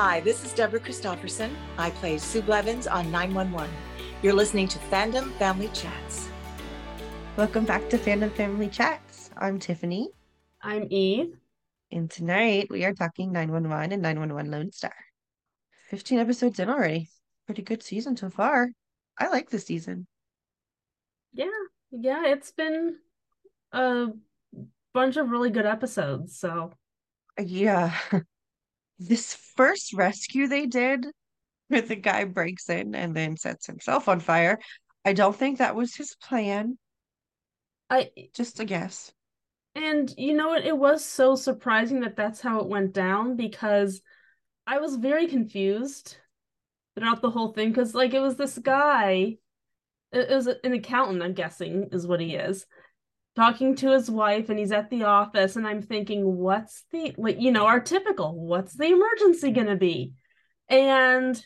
Hi, this is Deborah Christofferson. I play Sue Blevins on 911. You're listening to Fandom Family Chats. Welcome back to Fandom Family Chats. I'm Tiffany. I'm Eve. And tonight we are talking 911 and 911 Lone Star. 15 episodes in already. Pretty good season so far. I like the season. Yeah, yeah, it's been a bunch of really good episodes. So, yeah, this first rescue they did where the guy breaks in and then sets himself on fire. I don't think that was his plan. I just a guess. And you know what? It was so surprising that that's how it went down because I was very confused throughout the whole thing because, like, it was this guy, it was an accountant, I'm guessing, is what he is, talking to his wife, and he's at the office, and I'm thinking, what's the, like, you know, our typical, what's the emergency gonna be? And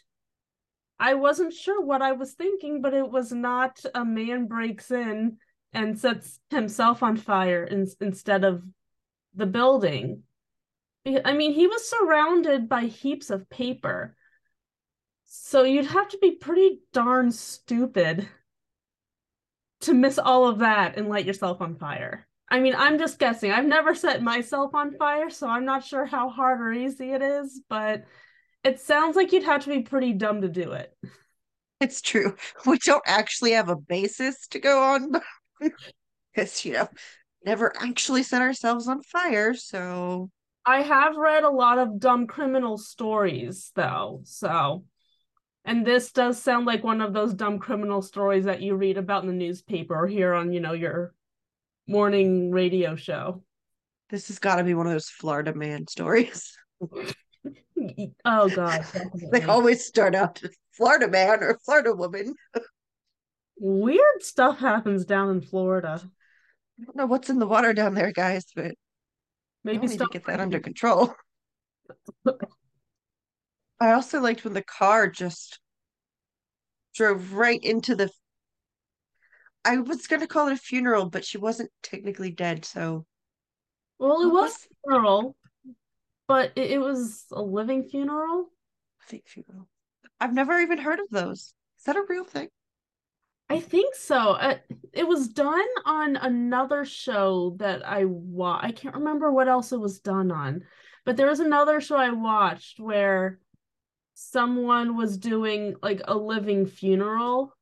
I wasn't sure what I was thinking, but it was not a man breaks in and sets himself on fire in, instead of the building. I mean, he was surrounded by heaps of paper. So you'd have to be pretty darn stupid to miss all of that and light yourself on fire. I mean, I'm just guessing. I've never set myself on fire, so I'm not sure how hard or easy it is, but it sounds like you'd have to be pretty dumb to do it. It's true. We don't actually have a basis to go on because, you know, never actually set ourselves on fire. So I have read a lot of dumb criminal stories, though. So, and this does sound like one of those dumb criminal stories that you read about in the newspaper or hear on, you know, your morning radio show. This has got to be one of those Florida man stories. oh God! they always start out Florida man or Florida woman. Weird stuff happens down in Florida. I don't know what's in the water down there, guys, but maybe need to get that under control. I also liked when the car just drove right into the. I was going to call it a funeral, but she wasn't technically dead, so. Well, it was a funeral, but it, it was a living funeral. Fake funeral. I've never even heard of those. Is that a real thing? I think so. Uh, it was done on another show that I wa- I can't remember what else it was done on, but there was another show I watched where someone was doing like a living funeral.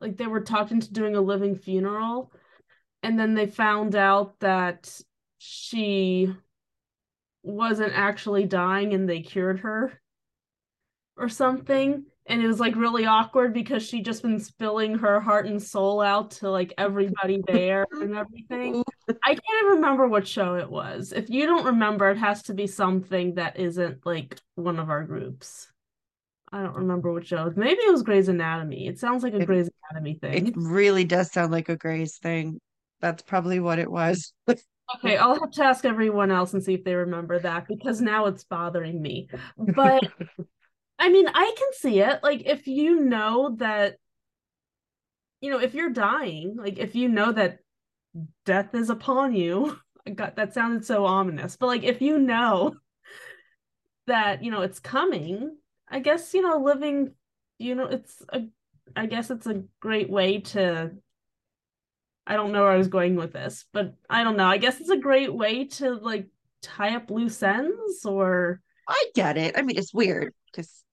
Like they were talked into doing a living funeral, and then they found out that she wasn't actually dying and they cured her or something and it was like really awkward because she just been spilling her heart and soul out to like everybody there and everything. I can't even remember what show it was. If you don't remember, it has to be something that isn't like one of our groups. I don't remember what show. Maybe it was Grey's Anatomy. It sounds like a it, Grey's Anatomy thing. It really does sound like a Grey's thing. That's probably what it was. okay, I'll have to ask everyone else and see if they remember that because now it's bothering me. But I mean, I can see it. Like, if you know that, you know, if you're dying, like, if you know that death is upon you, God, that sounded so ominous, but like, if you know that, you know, it's coming, I guess, you know, living, you know, it's a, I guess it's a great way to, I don't know where I was going with this, but I don't know. I guess it's a great way to like tie up loose ends or. I get it. I mean, it's weird because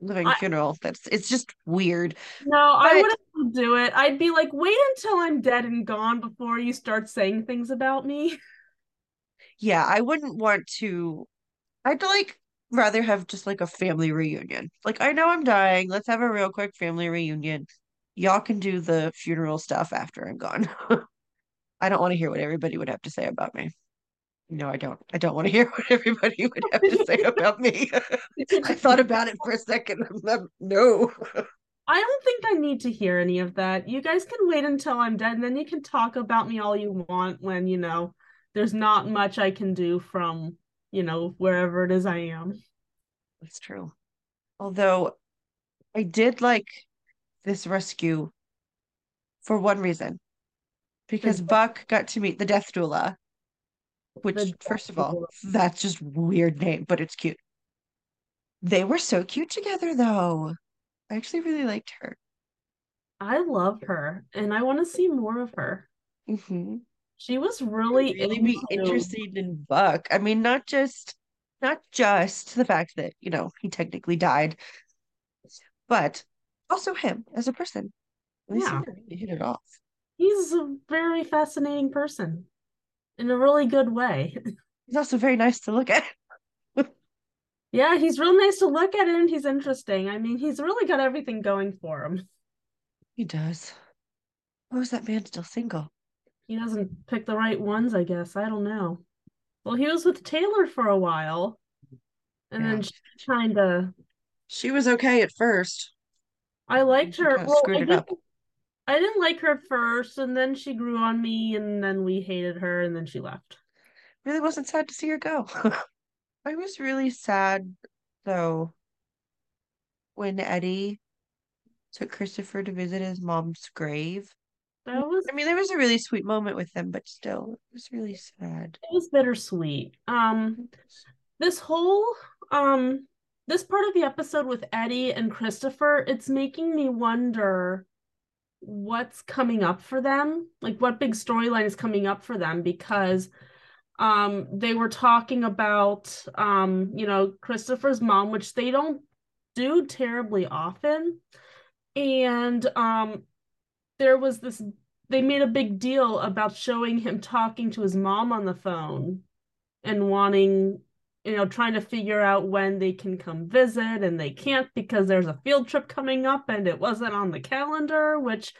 living I, funeral. That's it's just weird. No, but... I wouldn't do it. I'd be like, wait until I'm dead and gone before you start saying things about me. Yeah, I wouldn't want to. I'd like rather have just like a family reunion. Like, I know I'm dying. Let's have a real quick family reunion. Y'all can do the funeral stuff after I'm gone. I don't want to hear what everybody would have to say about me. No, I don't. I don't want to hear what everybody would have to say about me. I thought about it for a second. I'm no. I don't think I need to hear any of that. You guys can wait until I'm dead, and then you can talk about me all you want when, you know, there's not much I can do from, you know, wherever it is I am. That's true. Although I did like this rescue for one reason. Because Buck got to meet the death doula which, first of all, that's just weird name, but it's cute. They were so cute together, though. I actually really liked her. I love her and I want to see more of her. hmm She was really Really be interested in Buck. I mean, not just not just the fact that, you know, he technically died, but also him as a person. They Yeah. really hit it off. He's a very fascinating person in a really good way. He's also very nice to look at. Yeah, he's real nice to look at and he's interesting. I mean, he's really got everything going for him. He does. Oh, is that man still single? He doesn't pick the right ones, I guess. I don't know. Well, he was with Taylor for a while, and Yeah. then she kind of. She was okay at first. I liked her. Well, screwed I it up. I didn't like her at first, and then she grew on me, and then we hated her, and then she left. Really wasn't sad to see her go. I was really sad though when Eddie took Christopher to visit his mom's grave. That was I mean, there was a really sweet moment with them, but still, it was really sad. it was bittersweet. Um, this whole um this part of the episode with Eddie and Christopher, it's making me wonder what's coming up for them, like what big storyline is coming up for them because um they were talking about um you know Christopher's mom, which they don't do terribly often. And um there was this they made a big deal about showing him talking to his mom on the phone and wanting you know trying to figure out when they can come visit and they can't because there's a field trip coming up and it wasn't on the calendar which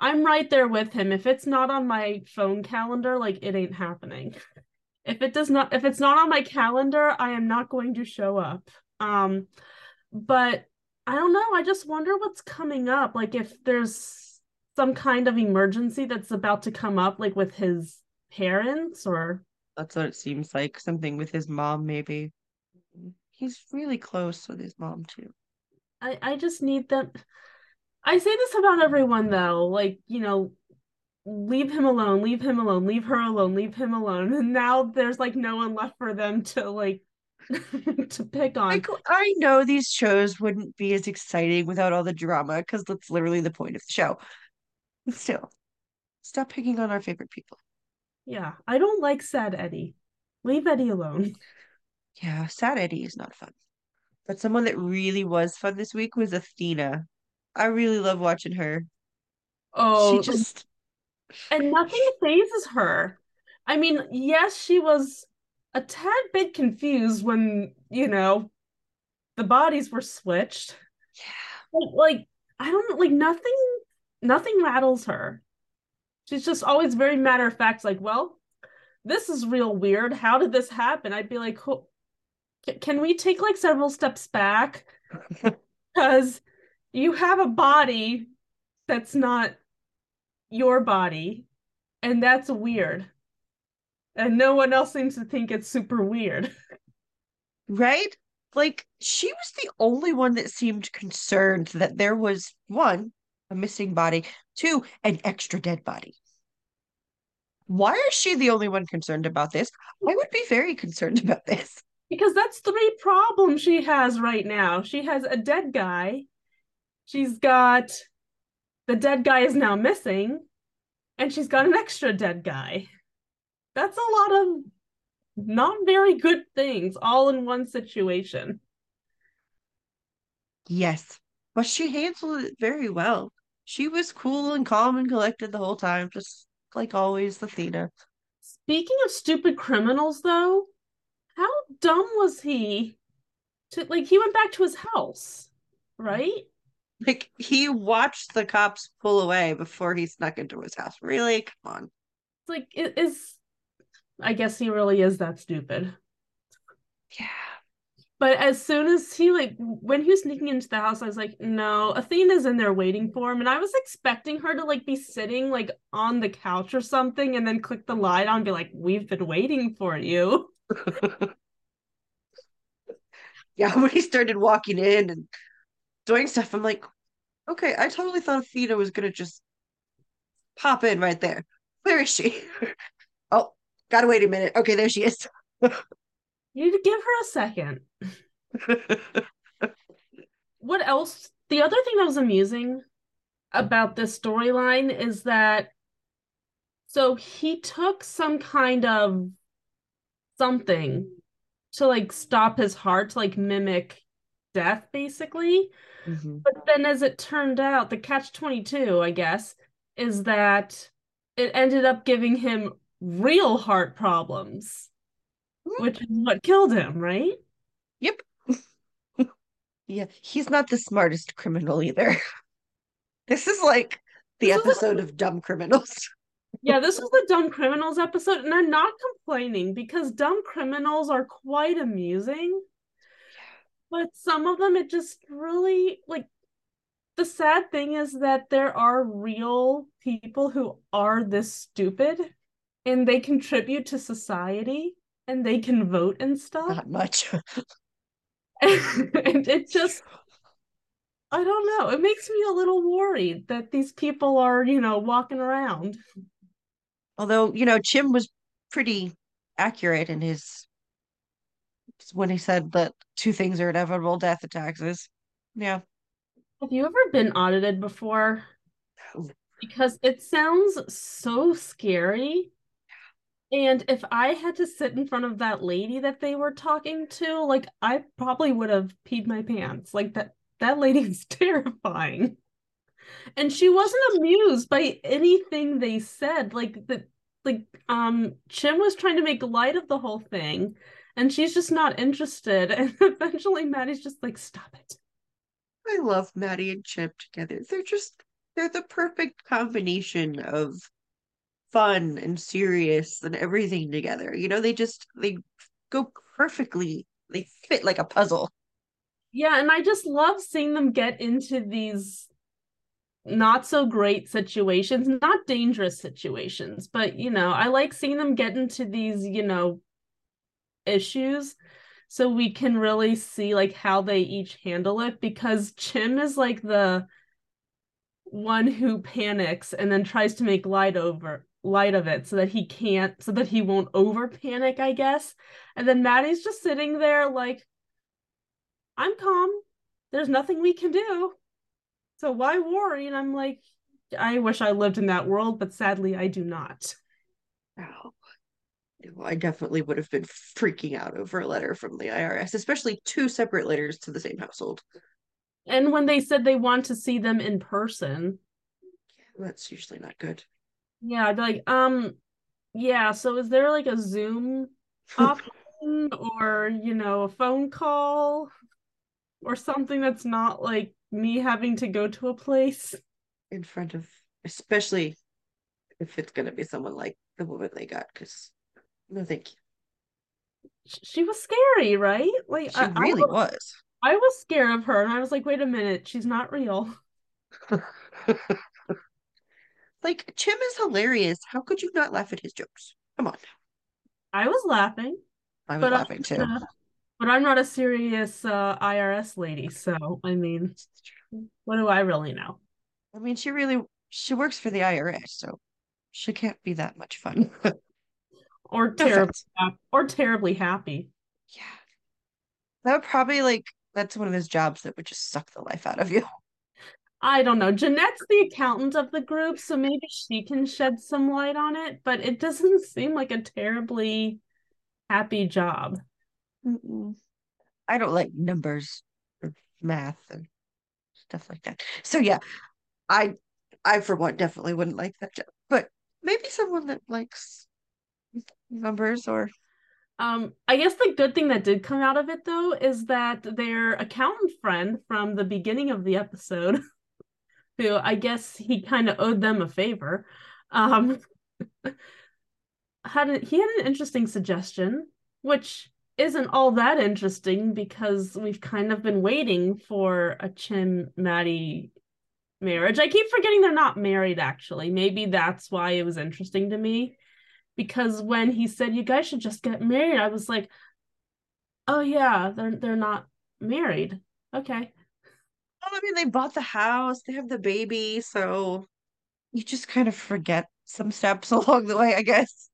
I'm right there with him. If it's not on my phone calendar like it ain't happening. If it does not if it's not on my calendar I am not going to show up. Um but I don't know. I just wonder what's coming up. Like if there's some kind of emergency that's about to come up like with his parents or That's what it seems like. Something with his mom, maybe. He's really close with his mom, too. I, I just need them. I say this about everyone though, like, you know, leave him alone, leave him alone, leave her alone, leave him alone. And now there's like no one left for them to like to pick on. Like, I know these shows wouldn't be as exciting without all the drama, because that's literally the point of the show. But still, stop picking on our favorite people. Yeah, I don't like sad Eddie. Leave Eddie alone. Yeah, sad Eddie is not fun. But someone that really was fun this week was Athena. I really love watching her. Oh, She just and nothing fazes her. I mean, yes, she was a tad bit confused when, you know, the bodies were switched. yeah. like, like I don't like nothing nothing rattles her. She's just always very matter of fact, like, well, this is real weird. How did this happen? I'd be like, "Ho- can we take like several steps back? Because you have a body that's not your body, and that's weird. And no one else seems to think it's super weird. Right? Like, she was the only one that seemed concerned that there was one, a missing body, two, an extra dead body. Why is she the only one concerned about this? I would be very concerned about this. Because that's three problems she has right now. She has a dead guy. She's got the dead guy is now missing, and she's got an extra dead guy. That's a lot of not very good things all in one situation. Yes, but she handled it very well. She was cool and calm and collected the whole time, just like always, Athena. Speaking of stupid criminals, though, how dumb was he to like he went back to his house, right? Like, he watched the cops pull away before he snuck into his house. Really? Come on. It's like it is I guess he really is that stupid. Yeah. But as soon as he like when he was sneaking into the house, I was like, no, Athena's in there waiting for him. And I was expecting her to like be sitting like on the couch or something and then click the light on and be like, We've been waiting for you. Yeah, when he started walking in and doing stuff, I'm like, okay, I totally thought Athena was gonna just pop in right there. Where is she? oh, gotta wait a minute. Okay, there she is. You need to give her a second. what else? The other thing that was amusing about this storyline is that so he took some kind of something to like stop his heart to like mimic death basically. Mhm. But then as it turned out, the catch 22, I guess, is that it ended up giving him real heart problems, Mm-hmm. which is what killed him, right? Yep. Yeah, he's not the smartest criminal either. This is like the This is a- episode of dumb criminals. Yeah, this was the Dumb Criminals episode, and I'm not complaining because Dumb Criminals are quite amusing. But some of them, it just really like the sad thing is that there are real people who are this stupid and they contribute to society and they can vote and stuff. Not much. and it just I don't know. It makes me a little worried that these people are, you know, walking around. Although, you know, Chim was pretty accurate in his when he said that two things are inevitable, death and taxes. Yeah. Have you ever been audited before? No. Because it sounds so scary. And if I had to sit in front of that lady that they were talking to, like I probably would have peed my pants. Like that that lady was terrifying. And she wasn't amused by anything they said. Like the like um Chim was trying to make light of the whole thing and she's just not interested. And eventually Maddie's just like, stop it. I love Maddie and Chim together. They're just they're the perfect combination of fun and serious and everything together. You know, they just they go perfectly. They fit like a puzzle. Yeah, and I just love seeing them get into these not so great situations, not dangerous situations, but you know, I like seeing them get into these, you know, issues so we can really see like how they each handle it because Chim is like the one who panics and then tries to make light over light of it so that he can't so that he won't over panic, I guess. And then Maddie's just sitting there like I'm calm. There's nothing we can do. So why worry? And I'm like, I wish I lived in that world, but sadly I do not. Oh. I definitely would have been freaking out over a letter from the IRS, especially two separate letters to the same household. And when they said they want to see them in person, That's usually not good. Yeah, I'd be like, um, yeah, so is there like a Zoom option or, you know, a phone call or something that's not like me having to go to a place? in front of, especially if it's going to be someone like the woman they got, because no, thank Sh- She was scary, right? Like. She I, I really was, was. I was scared of her and I was like, wait a minute, she's not real. like Chim is hilarious. How could you not laugh at his jokes? Come on. I was laughing. I was But I'm laughing too. a- but I'm not a serious uh, IRS lady, so I mean, what do I really know? I mean, she really she works for the IRS, so she can't be that much fun. Or No terribly or terribly happy. Yeah. That would probably like that's one of those jobs that would just suck the life out of you. I don't know. Jeanette's the accountant of the group, so maybe she can shed some light on it, but it doesn't seem like a terribly happy job. Mm-mm. I don't like numbers or math and stuff like that. So yeah, I I for one definitely wouldn't like that job. But maybe someone that likes numbers or Um, I guess the good thing that did come out of it though is that their accountant friend from the beginning of the episode, who I guess he kind of owed them a favor, um, had he had an interesting suggestion, which isn't all that interesting because we've kind of been waiting for a Chim Maddie marriage. I keep forgetting they're not married actually. Maybe that's why it was interesting to me because when he said you guys should just get married, I was like, "Oh yeah, they're they're not married." Okay. I mean they bought the house, they have the baby, so you just kind of forget some steps along the way, I guess.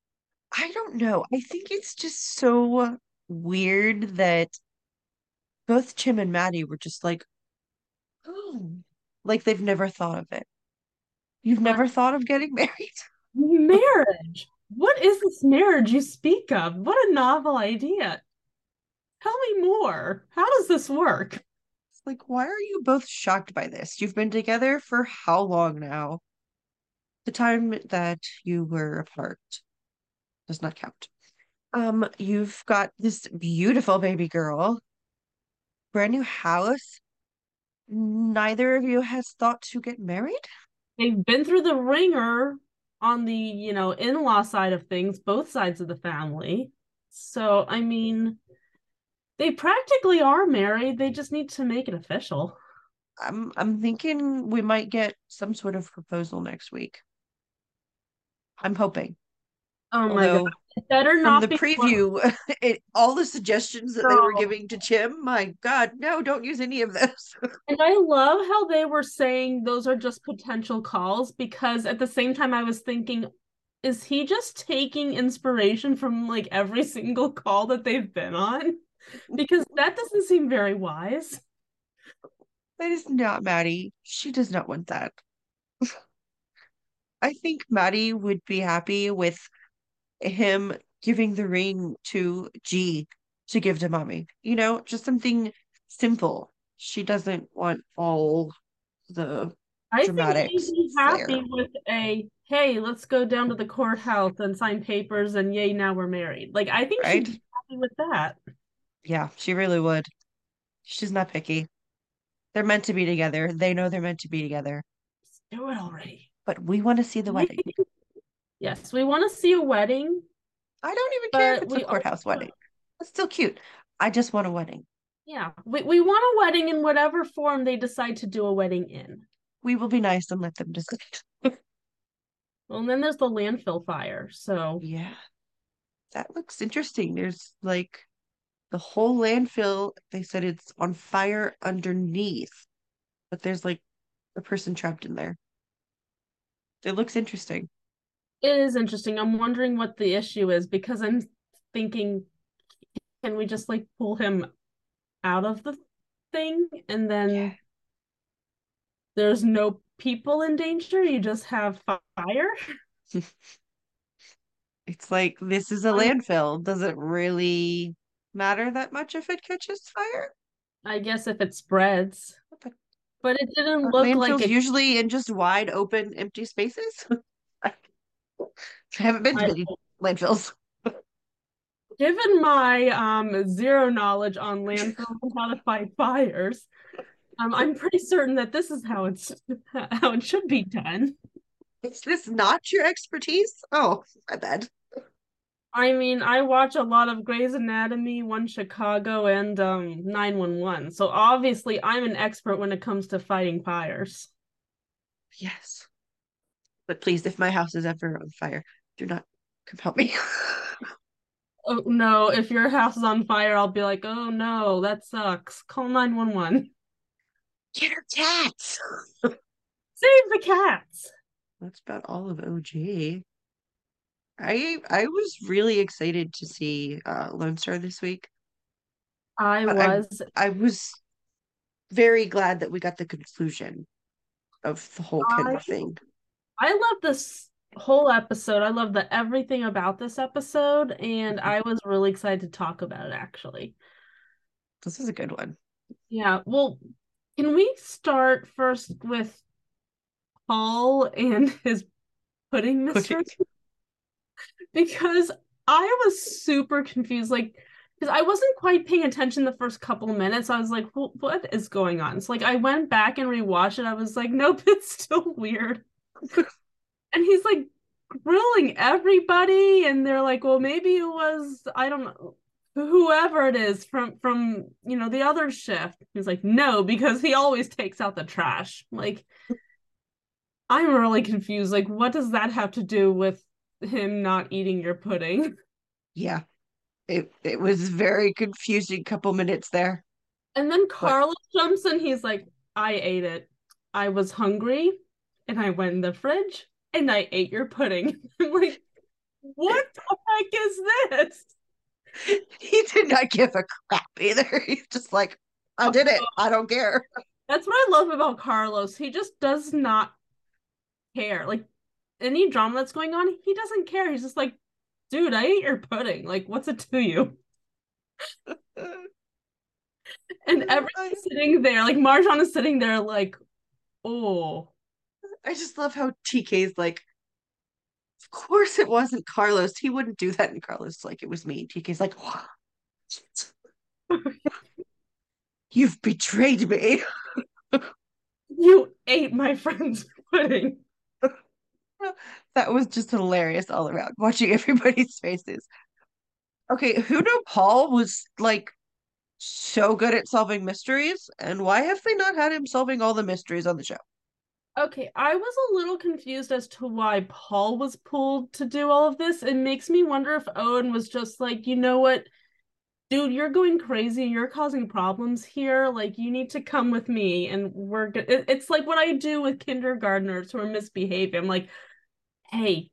I don't know. I think it's just so weird that both Chim and Maddie were just like, oh, like they've never thought of it. You've never thought of getting married? Marriage. What is this marriage you speak of? What a novel idea. Tell me more. How does this work? Like, why are you both shocked by this? You've been together for how long now? The time that you were apart does not count. Um, you've got this beautiful baby girl, brand new house. Neither of you has thought to get married? They've been through the wringer on the, you know, in-law side of things, both sides of the family. So, I mean, they practically are married. They just need to make it official. I'm I'm thinking we might get some sort of proposal next week. I'm hoping. Oh my Although god. It better from not the preview, it, all the suggestions that they were giving to Chim, my God, no, don't use any of this. And I love how they were saying those are just potential calls because at the same time I was thinking, is he just taking inspiration from like every single call that they've been on? Because that doesn't seem very wise. That is not Maddie. She does not want that. I think Maddie would be happy with him giving the ring to G to give to mommy. You know, just something simple. She doesn't want all the I think she'd be happy with a hey, let's go down to the courthouse and sign papers and yay, now we're married. Like I think Right? she'd be happy with that. Yeah, she really would. She's not picky. They're meant to be together. They know they're meant to be together. Do it already. But we want to see the wedding. Yes, we want to see a wedding. I don't even care if it's a courthouse also- wedding. It's still cute. I just want a wedding. Yeah, we, we want a wedding in whatever form they decide to do a wedding in. We will be nice and let them decide. Well, and then there's the landfill fire. So Yeah. That looks interesting. There's like the whole landfill, they said it's on fire underneath, but there's like a person trapped in there. It looks interesting. it is interesting. I'm wondering what the issue is because I'm thinking, can we just like pull him out of the thing and then Yeah. there's no people in danger? You just have fire? It's like this is a landfill. Does it really matter that much if it catches fire? I guess if it spreads. But But it didn't look like it. usually in just wide open empty spaces? I haven't been to many landfills. Given my um zero knowledge on landfills and how to fight fires, um, I'm pretty certain that this is how it's how it should be done. Is this not your expertise? Oh, my bad. I mean, I watch a lot of Grey's Anatomy, One Chicago, and um 911. So obviously I'm an expert when it comes to fighting fires. Yes. But please, if my house is ever on fire, do not come help me. Oh no, if your house is on fire, I'll be like, oh no, that sucks. Call 911. Get her cats. Save the cats. That's about all of OG. I I was really excited to see uh Lone Star this week. I But I- was I was very glad that we got the conclusion of the whole kind of thing. I love this whole episode. I love the everything about this episode, and I was really excited to talk about it actually. This is a good one. Yeah, well, can we start first with Paul and his pudding mystery? Because I was super confused, like, because I wasn't quite paying attention the first couple of minutes. I was like, "Wh- what is going on? So, like, I went back and rewatched it. I was like, nope, it's still weird. and he's like grilling everybody, and they're like, well, maybe it was, I don't know, whoever it is from from you know the other shift. He's like, no, because he always takes out the trash. Like, I'm really confused. Like, what does that have to do with him not eating your pudding? Yeah. It it was very confusing couple minutes there. And then Carlos jumps in. He's like, I ate it. I was hungry and I went in the fridge and I ate your pudding. I'm like, what the heck is this? He did not give a crap either. He's just like, I did it. I don't care. That's what I love about Carlos. He just does not care. Like any drama that's going on, he doesn't care. He's just like, dude, I ate your pudding. Like, what's it to you? and everyone's sitting there, like Marjan is sitting there, like, oh. I just love how TK's like, of course it wasn't Carlos. He wouldn't do that. And Carlos like, it was me. TK's like, You've betrayed me. you ate my friend's pudding. that was just hilarious all around, watching everybody's faces. Okay, who knew Paul was like so good at solving mysteries? And why have they not had him solving all the mysteries on the show? Okay, I was a little confused as to why Paul was pulled to do all of this. It makes me wonder if Owen was just like, you know what, dude, you're going crazy. You're causing problems here. Like, you need to come with me, and we're good. It's like what I do with kindergartners who are misbehaving. I'm like, hey,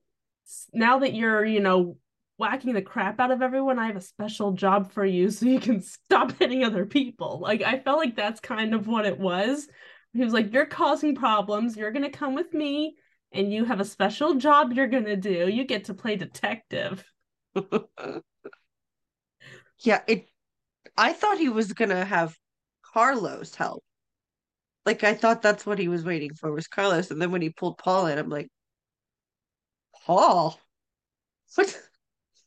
now that you're, you know, whacking the crap out of everyone, I have a special job for you so you can stop hitting other people. Like, I felt like that's kind of what it was. He was like, You're causing problems. You're going to come with me, and you have a special job you're going to do. You get to play detective. yeah, it. I thought he was going to have Carlos help. Like, I thought that's what he was waiting for was Carlos. And then when he pulled Paul in, I'm like, Paul? What,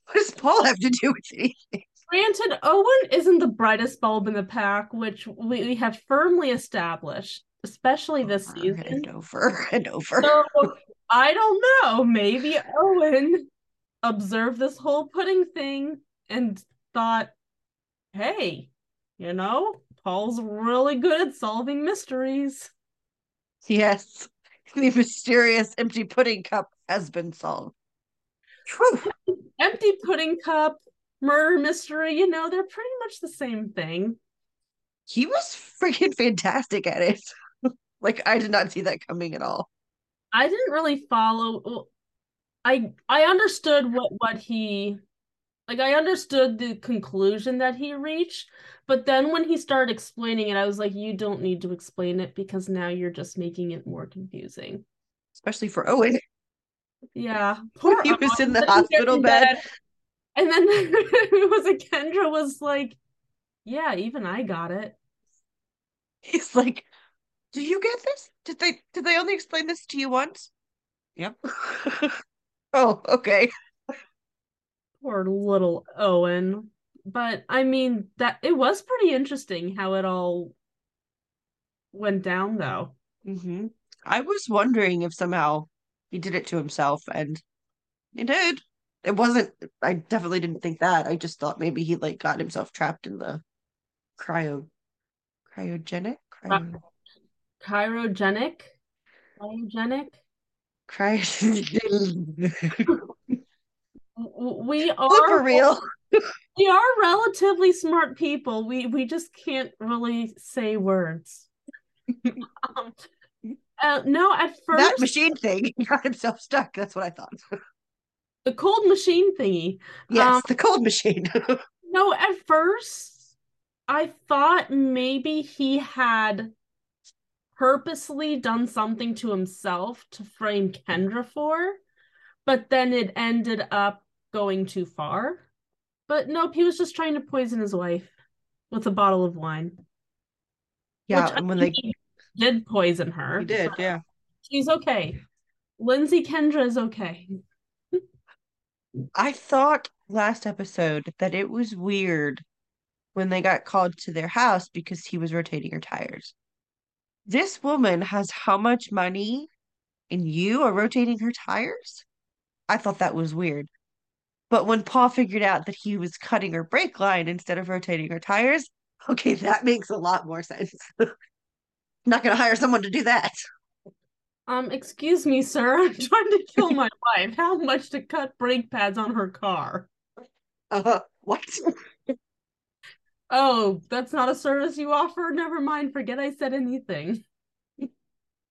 what does Paul have to do with anything? Granted, Owen isn't the brightest bulb in the pack, which we, we have firmly established, especially this over season. And over and over. So, I don't know. Maybe Owen observed this whole pudding thing and thought, hey, you know, Paul's really good at solving mysteries. Yes. The mysterious empty pudding cup has been solved. Empty pudding cup, murder mystery, you know, they're pretty much the same thing. He was freaking fantastic at it. like I did not see that coming at all. I didn't really follow I I understood what what he like I understood the conclusion that he reached, but then when he started explaining it, I was like, you don't need to explain it because now you're just making it more confusing. Especially for Owen. Yeah. Poor he was in the hospital bed. bed. And then it was like Kendra was like, Yeah, even I got it. He's like, Do you get this? Did they did they only explain this to you once? Yep. oh, okay. Poor little Owen. But I mean that it was pretty interesting how it all went down though. Mm-hmm. I was wondering if somehow he did it to himself and he did. It wasn't I definitely didn't think that. I just thought maybe he like got himself trapped in the cryo cryogenic cryo... cryogenic? Cryogenic? Cryogenic. We are for real. We are relatively smart people. We we just can't really say words. Um, uh, no, at first that machine thing got himself stuck. That's what I thought. the cold machine thingy. Yes, um, the cold machine. no, at first I thought maybe he had purposely done something to himself to frame Kendra for, but then it ended up going too far. But nope, he was just trying to poison his wife with a bottle of wine. Yeah, and when they did poison her. He did, yeah. She's okay. Lindsay Kendra is okay. I thought last episode that it was weird when they got called to their house because he was rotating her tires. This woman has how much money and you are rotating her tires? I thought that was weird. But when Paul figured out that he was cutting her brake line instead of rotating her tires, okay, that makes a lot more sense. not going to hire someone to do that. Um, excuse me, sir. I'm trying to kill my wife. How much to cut brake pads on her car? Uh, huh. what? oh, that's not a service you offer? Never mind. Forget I said anything.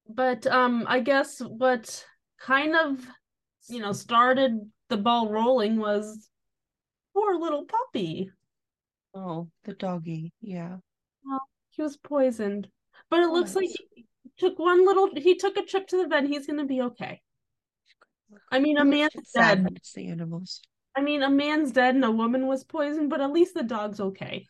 But um, I guess what kind of, you know, started the ball rolling was poor little puppy. Oh, the doggy. Yeah. Well, He was poisoned. But it looks like he took one little he took a trip to the vet. He's gonna be okay. I mean, a man's dead. it's the animals. I mean, a man's dead and a woman was poisoned, but at least the dog's okay.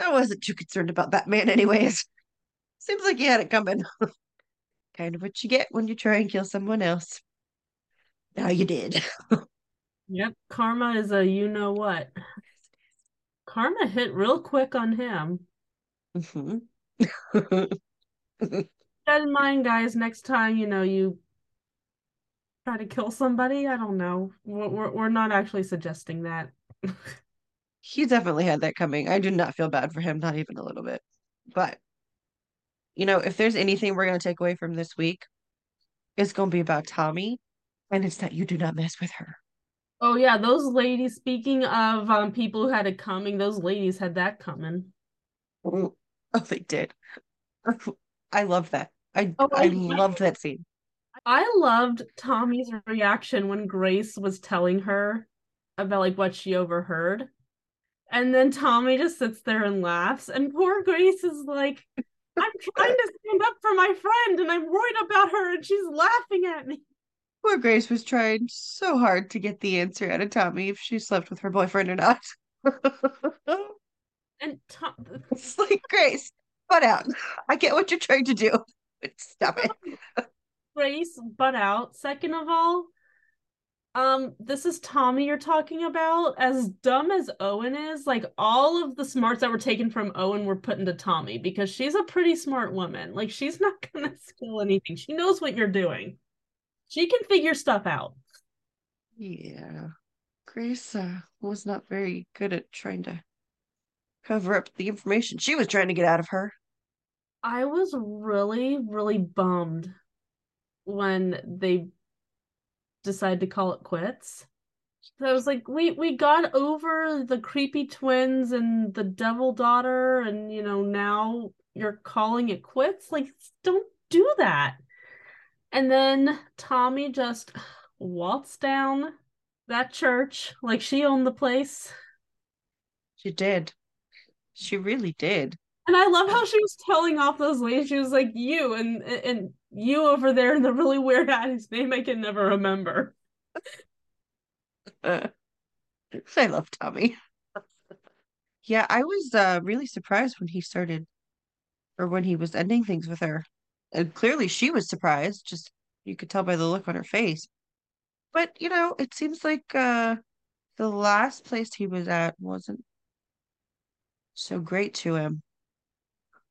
I wasn't too concerned about that man, anyways. Seems like he had it coming. kind of what you get when you try and kill someone else. Now you did. Yep. Karma is a you know what. Karma hit real quick on him. Mhm. That in mind, guys. Next time, you know, you try to kill somebody, I don't know. We're, we're, we're not actually suggesting that. he definitely had that coming. I do not feel bad for him, not even a little bit. But, you know, if there's anything we're going to take away from this week, it's going to be about Tommy, and it's that you do not mess with her. Oh yeah, those ladies, speaking of um people who had it coming, those ladies had that coming. Oh, they did. I love that. I Oh, I I- loved that scene. I loved Tommy's reaction when Grace was telling her about like what she overheard. And then Tommy just sits there and laughs. And poor Grace is like, I'm trying to stand up for my friend and I'm worried about her and she's laughing at me. Poor Grace was trying so hard to get the answer out of Tommy if she slept with her boyfriend or not. And Tom It's like, Grace, butt out. I get what you're trying to do, but stop it. Grace butt out. Second of all, um, this is Tommy you're talking about. As dumb as Owen is, like all of the smarts that were taken from Owen were put into Tommy because she's a pretty smart woman. Like she's not gonna steal anything. She knows what you're doing. She can figure stuff out. Yeah. Grace uh, was not very good at trying to cover up the information she was trying to get out of her. I was really, really bummed when they decided to call it quits. So I was like, we we got over the creepy twins and the devil daughter, and you know, now you're calling it quits. Like, don't do that. And then Tommy just waltzed down that church like she owned the place. She did. She really did. And I love how she was telling off those ladies. She was like, "You and and you over there in the really weird hat whose name I can never remember." Uh, I love Tommy. Yeah, I was uh, really surprised when he started, or when he was ending things with her. And clearly she was surprised, just you could tell by the look on her face. But, you know, it seems like uh, the last place he was at wasn't so great to him.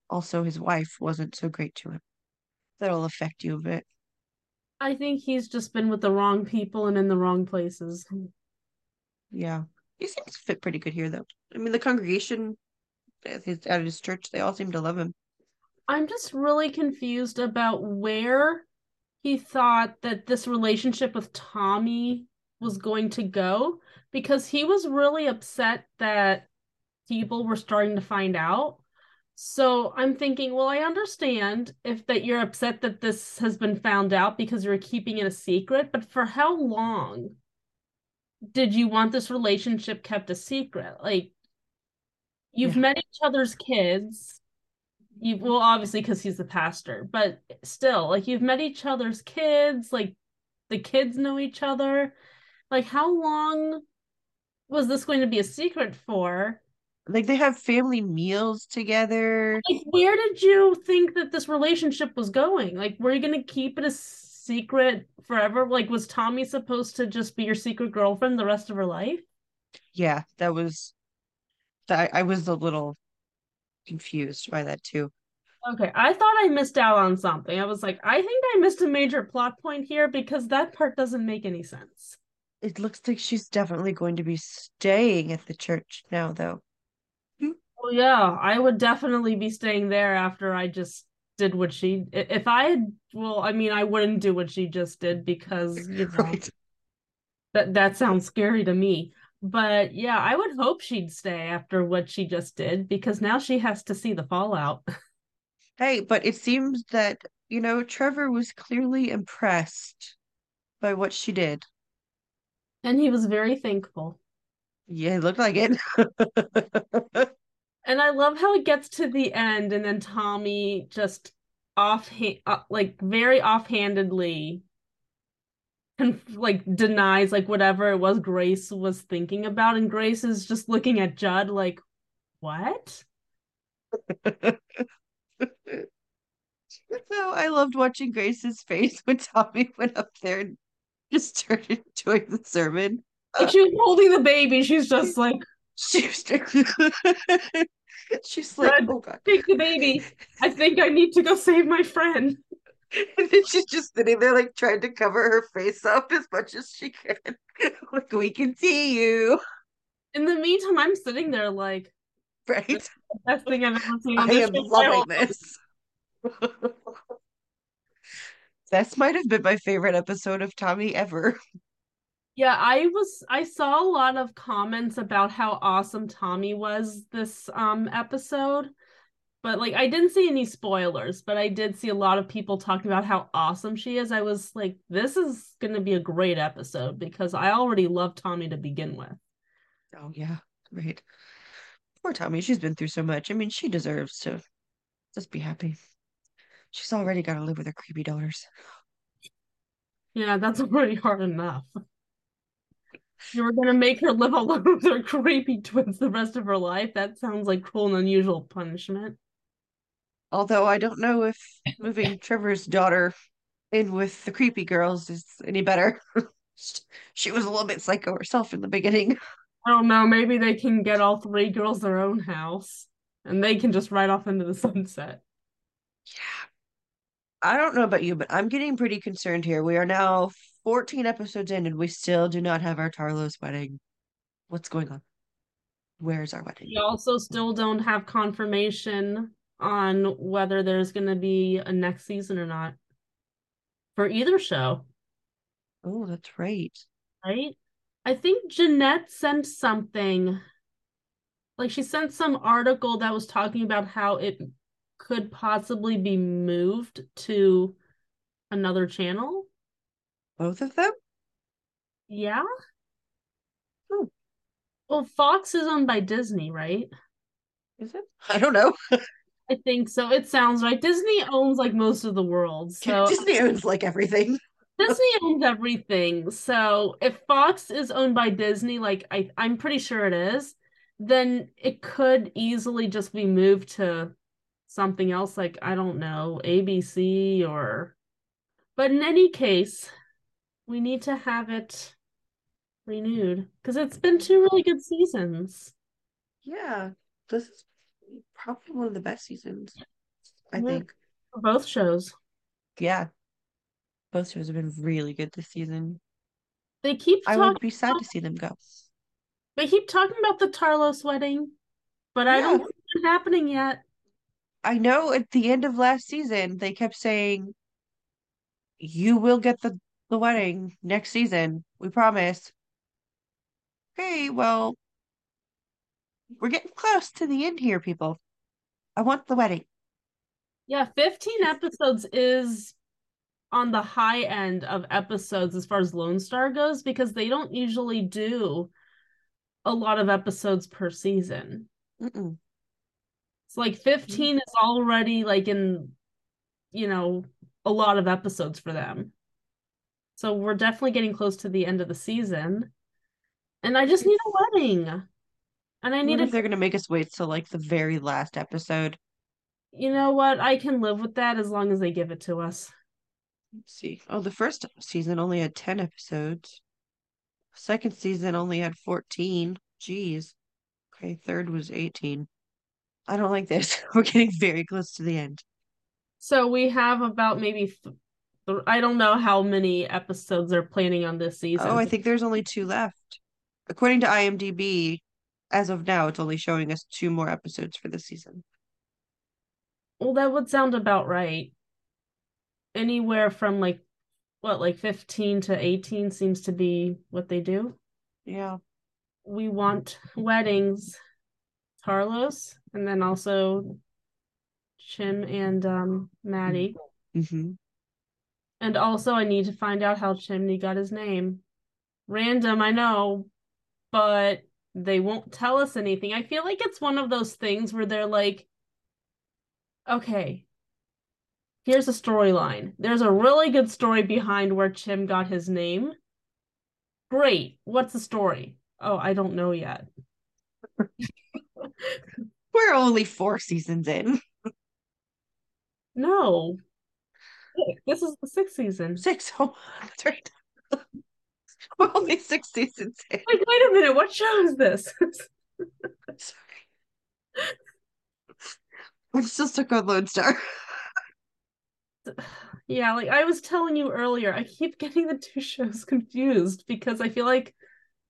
Also, his wife wasn't so great to him. That'll affect you a bit. I think he's just been with the wrong people and in the wrong places. Yeah. He seems to fit pretty good here, though. I mean, the congregation at his, at his church, they all seem to love him. I'm just really confused about where he thought that this relationship with Tommy was going to go because he was really upset that people were starting to find out. So I'm thinking, well, I understand if that you're upset that this has been found out because you're keeping it a secret, but for how long did you want this relationship kept a secret? Like you've Yeah. met each other's kids. You well, obviously because he's the pastor, but still, like you've met each other's kids, like the kids know each other. Like how long was this going to be a secret for? Like they have family meals together. Like where did you think that this relationship was going? Like were you going to keep it a secret forever? Like was Tommy supposed to just be your secret girlfriend the rest of her life? Yeah, that was that I was a little confused by that too. Okay, I thought I missed out on something. I was like, I think I missed a major plot point here because that part doesn't make any sense. It looks like she's definitely going to be staying at the church now, though. Well, yeah, I would definitely be staying there after I just did what she. If I had, well, I mean, I wouldn't do what she just did because you know Right. that that sounds scary to me. But yeah, I would hope she'd stay after what she just did because now she has to see the fallout. Hey, but it seems that, you know, Trevor was clearly impressed by what she did. And he was very thankful. Yeah, it looked like it. And I love how it gets to the end and then Tommy just off uh, like very offhandedly conf- like denies like whatever it was Grace was thinking about and Grace is just looking at Judd like what? so I loved watching Grace's face when Tommy went up there and just started doing the sermon. Like she was holding the baby. She's just like she's she's like, oh god. Take the baby. I think I need to go save my friend. And then she's just sitting there like trying to cover her face up as much as she can. like we can see you. In the meantime, I'm sitting there like right. best thing I've ever seen. I am loving this. this might have been my favorite episode of Tommy ever. Yeah, I was I saw a lot of comments about how awesome Tommy was this um episode. But like I didn't see any spoilers, but I did see a lot of people talking about how awesome she is. I was like, this is going to be a great episode because I already love Tommy to begin with. Oh yeah, right. Poor Tommy, she's been through so much. I mean, she deserves to just be happy. She's already got to live with her creepy daughters. Yeah, that's already hard enough. You were gonna make her live alone with her creepy twins the rest of her life. That sounds like cruel and unusual punishment. Although I don't know if moving Trevor's daughter in with the creepy girls is any better. she was a little bit psycho herself in the beginning. I don't know. Maybe they can get all three girls their own house and they can just ride off into the sunset. Yeah. I don't know about you, but I'm getting pretty concerned here. We are now 14 episodes in and we still do not have our Tarlos wedding. What's going on? Where's our wedding? We also still don't have confirmation on whether there's going to be a next season or not for either show. Oh, that's right. Right? I think Jeanette sent something. Like she sent some article that was talking about how it could possibly be moved to another channel. Both of them? Yeah. Oh. Well, Fox is owned by Disney, right? Is it? I don't know. I think so. It sounds right. Disney owns like most of the world. So Disney owns like everything. Disney owns everything. So if Fox is owned by Disney, like I, I'm pretty sure it is, then it could easily just be moved to something else, like I don't know, ABC or. But in any case, we need to have it renewed because it's been two really good seasons. Yeah, this is probably one of the best seasons. I yeah. think for both shows. Yeah, both shows have been really good this season. They keep. I would be sad to see them go. They keep talking about the Tarlos wedding, but yeah. I don't think it's happening yet. I know at the end of last season they kept saying, "You will get the the wedding next season. We promise." Okay, well, we're getting close to the end here, people. I want the wedding. Yeah, 15 episodes is on the high end of episodes as far as Lone Star goes because they don't usually do a lot of episodes per season. Mm-mm. It's like 15 is already like in, you know, a lot of episodes for them. So we're definitely getting close to the end of the season. And I just need a wedding. And I need if they're gonna make us wait till like the very last episode. You know what? I can live with that as long as they give it to us. Let's see. Oh, the first season only had 10 episodes. Second season only had 14. Jeez. Okay, third was 18. I don't like this. We're getting very close to the end. So we have about maybe I don't know how many episodes they're planning on this season. Oh, I think there's only two left. According to IMDb, as of now, it's only showing us two more episodes for the season. Well, that would sound about right anywhere from like what like 15 to 18 seems to be what they do yeah we want weddings Carlos, and then also Chim and um Maddie mm-hmm. And also I need to find out how Chimney got his name random I know but they won't tell us anything. I feel like it's one of those things where they're like, okay, here's a storyline. There's a really good story behind where Chim got his name. Great. What's the story? Oh, I don't know yet. We're only four seasons in. No. This is the sixth season. Six. Oh, that's right. We're only six seasons in. Like, wait a minute, what show is this? Sorry. I'm still stuck on Lone Star. yeah, like I was telling you earlier, I keep getting the two shows confused because I feel like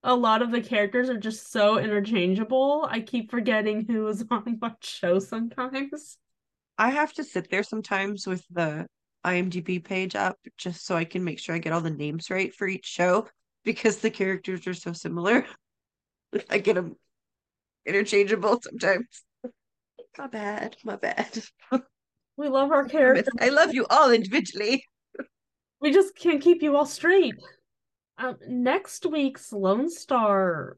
a lot of the characters are just so interchangeable. I keep forgetting who is on what show sometimes. I have to sit there sometimes with the IMDb page up just so I can make sure I get all the names right for each show because the characters are so similar. I get them interchangeable sometimes. My bad, my bad. We love our characters. I love you all individually. We just can't keep you all straight. Um, next week's Lone Star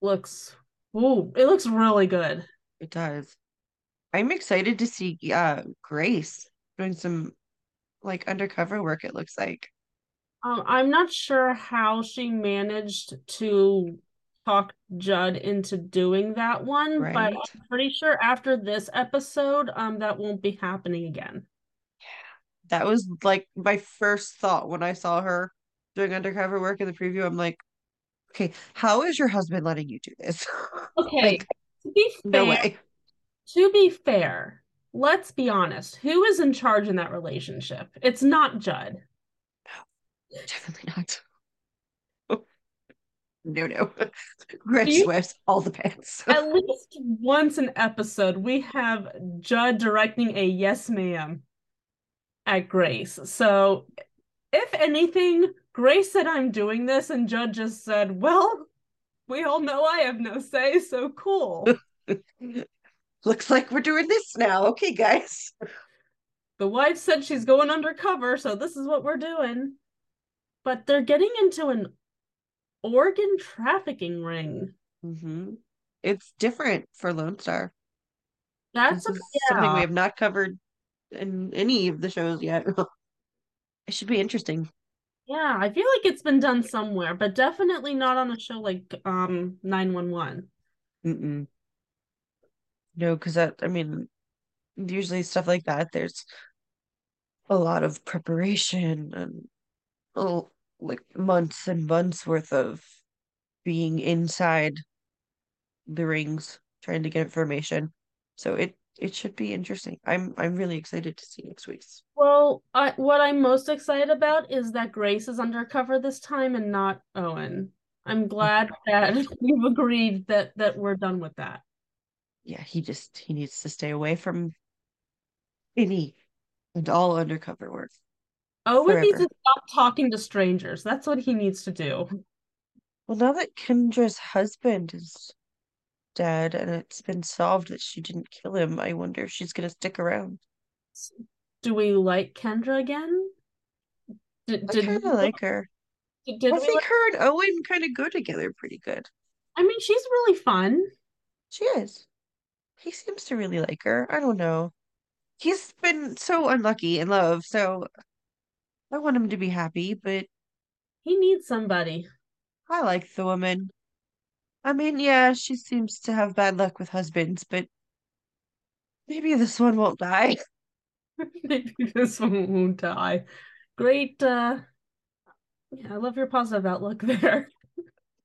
looks, ooh, it looks really good. It does. I'm excited to see uh Grace doing some like undercover work, it looks like. Um, I'm not sure how she managed to talk Judd into doing that one, Right. but I'm pretty sure after this episode, um, that won't be happening again. That was like my first thought when I saw her doing undercover work in the preview. I'm like, okay, how is your husband letting you do this? Okay, Like, to be fair, no way. to be fair, let's be honest. Who is in charge in that relationship? It's not Judd. no Definitely not. No, no. You- wears all the pants. At least once an episode, we have Judd directing a yes ma'am at Grace. So, if anything, Grace said, I'm doing this, and Judd just said, Well, we all know I have no say, so cool. Looks like we're doing this now. Okay, guys. the wife said she's going undercover, so this is what we're doing. But they're getting into an organ trafficking ring. hmm It's different for Lone Star. That's a, is something we have not covered in any of the shows yet. it should be interesting. Yeah, I feel like it's been done somewhere, but definitely not on a show like um 911. Mm-mm. No, because that, I mean, usually stuff like that, there's a lot of preparation and oh, like months and months worth of being inside the rings trying to get information. So it it should be interesting. I'm I'm really excited to see next week's. Well, I, what I'm most excited about is that Grace is undercover this time and not Owen. I'm glad that you've agreed that that we're done with that. Yeah, he just he needs to stay away from any and all undercover work. Owen needs to stop talking to strangers. That's what he needs to do. Well, now that Kendra's husband is dead and it's been solved that she didn't kill him, I wonder if she's gonna stick around. Do we like Kendra again? Did, I did kind we of like her. did, did I think like- her and Owen kind of go together pretty good. I mean, she's really fun. She is. He seems to really like her. I don't know. He's been so unlucky in love, so I want him to be happy, but He needs somebody. I like the woman. I mean, yeah, she seems to have bad luck with husbands, but maybe this one won't die. Maybe this one won't die. Great, uh yeah, I love your positive outlook there.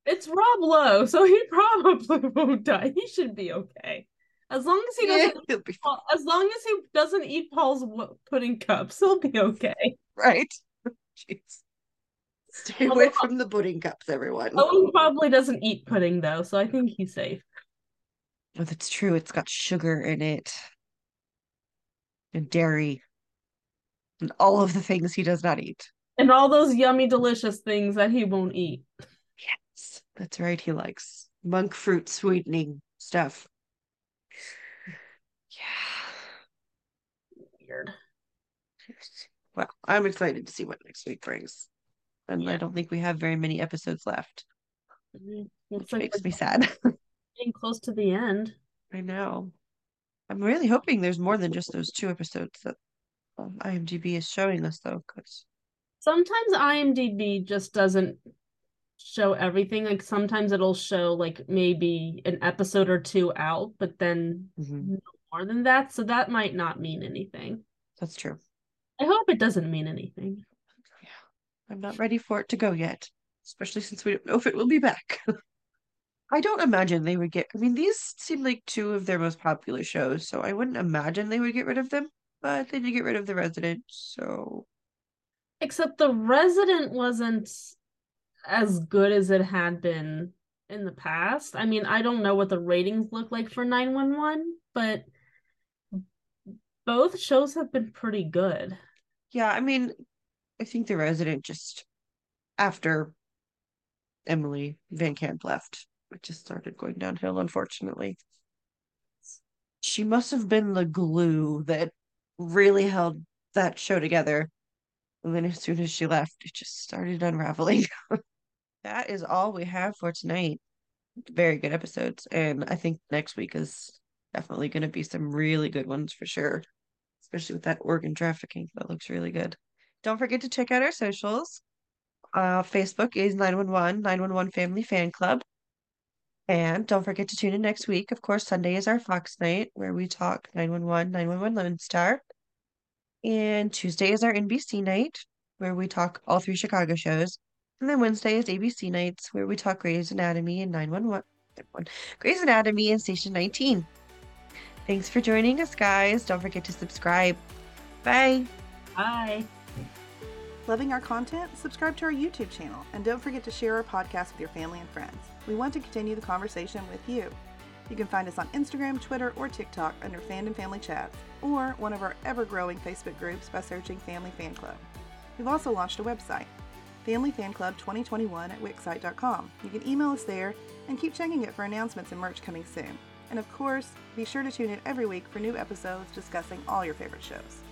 It's Rob Lowe, so he probably won't die. He should be okay. As long as he doesn't be fine, as long as he doesn't eat Paul's pudding cups, he'll be okay. right? Jeez. Stay away from the pudding cups, everyone. Owen probably doesn't eat pudding though, so I think he's safe. Oh, that's true. It's got sugar in it and dairy and all of the things he does not eat. And all those yummy, delicious things that he won't eat. Yes, that's right. He likes monk fruit sweetening stuff. Weird. Well, I'm excited to see what next week brings. And I don't think we have very many episodes left. Mm, which Looks like makes me sad. getting close to the end. I know. I'm really hoping there's more than just those two episodes that um, IMDb is showing us, though, because Sometimes IMDb just doesn't show everything. Like sometimes it'll show like maybe an episode or two out, but then no more than that. So that might not mean anything. that's true. I hope it doesn't mean anything. Yeah. I'm not ready for it to go yet, especially since we don't know if it will be back. I don't imagine they would get. I mean, these seem like two of their most popular shows, so I wouldn't imagine they would get rid of them. But they did get rid of the resident, so Except the resident wasn't as good as it had been in the past. I mean, I don't know what the ratings look like for 911, but both shows have been pretty good. yeah. I mean, I think the resident just after Emily VanCamp left, it just started going downhill. Unfortunately, she must have been the glue that really held that show together. And then as soon as she left, it just started unraveling. that is all we have for tonight. Very good episodes. And I think next week is definitely going to be some really good ones for sure, especially with that organ trafficking. That looks really good. Don't forget to check out our socials. Uh, Facebook is 911 911 Family Fan Club. And don't forget to tune in next week. Of course, Sunday is our Fox night where we talk 911 911 Lone Star. And Tuesday is our NBC night, where we talk all three Chicago shows. And then Wednesday is ABC nights, where we talk Grey's Anatomy and 911. Grey's Anatomy and Station 19. Thanks for joining us, guys. Don't forget to subscribe. Bye. Bye. Loving our content? Subscribe to our YouTube channel and don't forget to share our podcast with your family and friends. We want to continue the conversation with you. You can find us on Instagram, Twitter, or TikTok under Fandom Family Chats, or one of our ever growing Facebook groups by searching Family Fan Club. We've also launched a website, Family Fan Club 2021 at Wixsite.com. You can email us there and keep checking it for announcements and merch coming soon. And of course, be sure to tune in every week for new episodes discussing all your favorite shows.